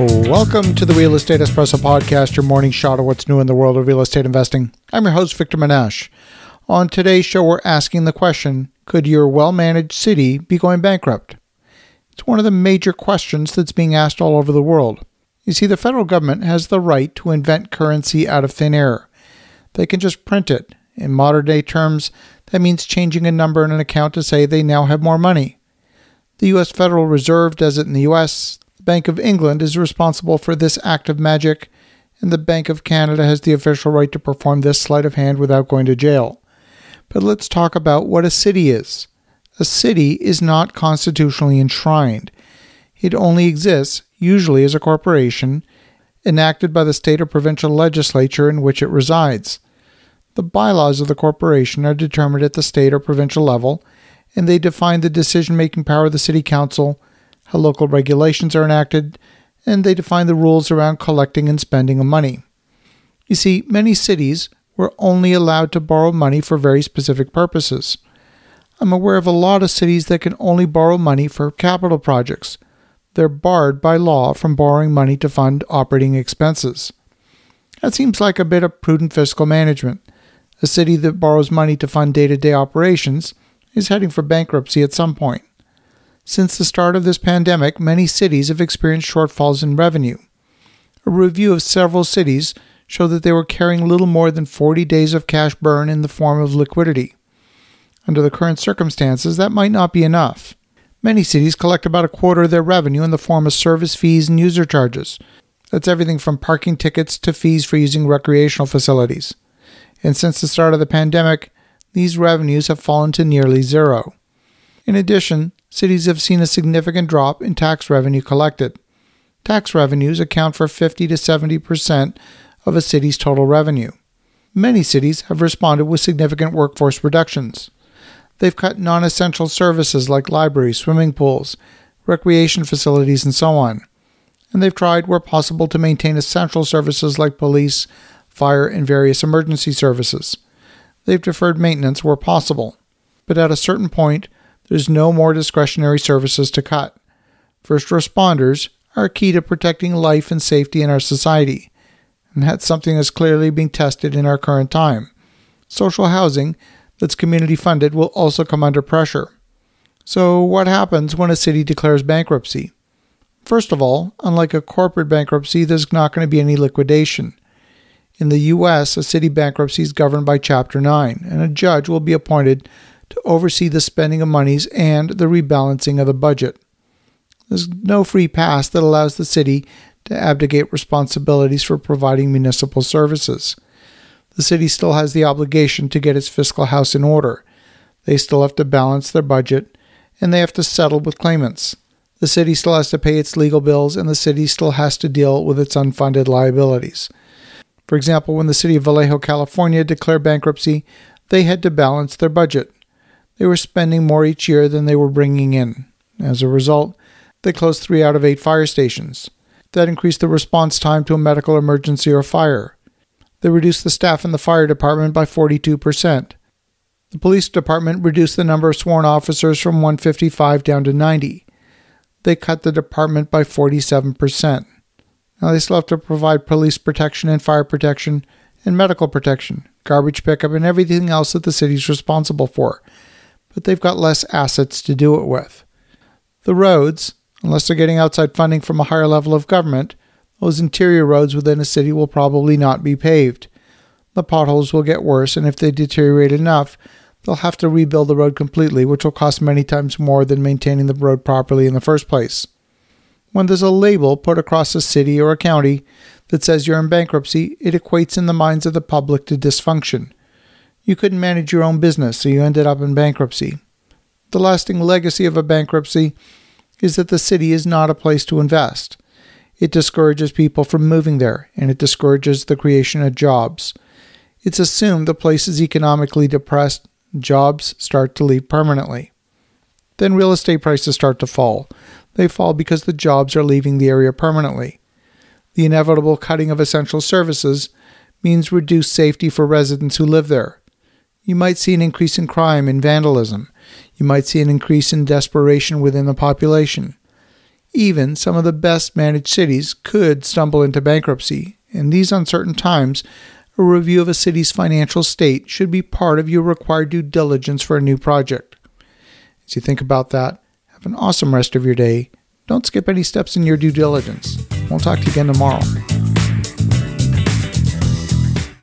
Welcome to the Real Estate Espresso Podcast, your morning shot of what's new in the world of real estate investing. I'm your host, Victor Menasce. On today's show, we're asking the question Could your well managed city be going bankrupt? It's one of the major questions that's being asked all over the world. You see, the federal government has the right to invent currency out of thin air. They can just print it. In modern day terms, that means changing a number in an account to say they now have more money. The U.S. Federal Reserve does it in the U.S., Bank of England is responsible for this act of magic, and the Bank of Canada has the official right to perform this sleight of hand without going to jail. But let's talk about what a city is. A city is not constitutionally enshrined. It only exists, usually as a corporation, enacted by the state or provincial legislature in which it resides. The bylaws of the corporation are determined at the state or provincial level, and they define the decision making power of the city council how local regulations are enacted, and they define the rules around collecting and spending of money. You see, many cities were only allowed to borrow money for very specific purposes. I'm aware of a lot of cities that can only borrow money for capital projects. They're barred by law from borrowing money to fund operating expenses. That seems like a bit of prudent fiscal management. A city that borrows money to fund day to day operations is heading for bankruptcy at some point. Since the start of this pandemic, many cities have experienced shortfalls in revenue. A review of several cities showed that they were carrying little more than 40 days of cash burn in the form of liquidity. Under the current circumstances, that might not be enough. Many cities collect about a quarter of their revenue in the form of service fees and user charges. That's everything from parking tickets to fees for using recreational facilities. And since the start of the pandemic, these revenues have fallen to nearly zero. In addition, cities have seen a significant drop in tax revenue collected. Tax revenues account for 50 to 70 percent of a city's total revenue. Many cities have responded with significant workforce reductions. They've cut non essential services like libraries, swimming pools, recreation facilities, and so on. And they've tried, where possible, to maintain essential services like police, fire, and various emergency services. They've deferred maintenance where possible. But at a certain point, there's no more discretionary services to cut. First responders are key to protecting life and safety in our society, and that's something that's clearly being tested in our current time. Social housing that's community funded will also come under pressure. So, what happens when a city declares bankruptcy? First of all, unlike a corporate bankruptcy, there's not going to be any liquidation. In the U.S., a city bankruptcy is governed by Chapter 9, and a judge will be appointed to oversee the spending of monies and the rebalancing of the budget. There's no free pass that allows the city to abdicate responsibilities for providing municipal services. The city still has the obligation to get its fiscal house in order. They still have to balance their budget, and they have to settle with claimants. The city still has to pay its legal bills, and the city still has to deal with its unfunded liabilities. For example, when the city of Vallejo, California declared bankruptcy, they had to balance their budget. They were spending more each year than they were bringing in. As a result, they closed three out of eight fire stations. That increased the response time to a medical emergency or fire. They reduced the staff in the fire department by 42%. The police department reduced the number of sworn officers from 155 down to 90. They cut the department by 47%. Now they still have to provide police protection and fire protection and medical protection, garbage pickup, and everything else that the city is responsible for but they've got less assets to do it with. The roads, unless they're getting outside funding from a higher level of government, those interior roads within a city will probably not be paved. The potholes will get worse, and if they deteriorate enough, they'll have to rebuild the road completely, which will cost many times more than maintaining the road properly in the first place. When there's a label put across a city or a county that says you're in bankruptcy, it equates in the minds of the public to dysfunction. You couldn't manage your own business, so you ended up in bankruptcy. The lasting legacy of a bankruptcy is that the city is not a place to invest. It discourages people from moving there, and it discourages the creation of jobs. It's assumed the place is economically depressed, jobs start to leave permanently. Then real estate prices start to fall. They fall because the jobs are leaving the area permanently. The inevitable cutting of essential services means reduced safety for residents who live there you might see an increase in crime and vandalism. You might see an increase in desperation within the population. Even some of the best managed cities could stumble into bankruptcy. In these uncertain times, a review of a city's financial state should be part of your required due diligence for a new project. As you think about that, have an awesome rest of your day. Don't skip any steps in your due diligence. We'll talk to you again tomorrow.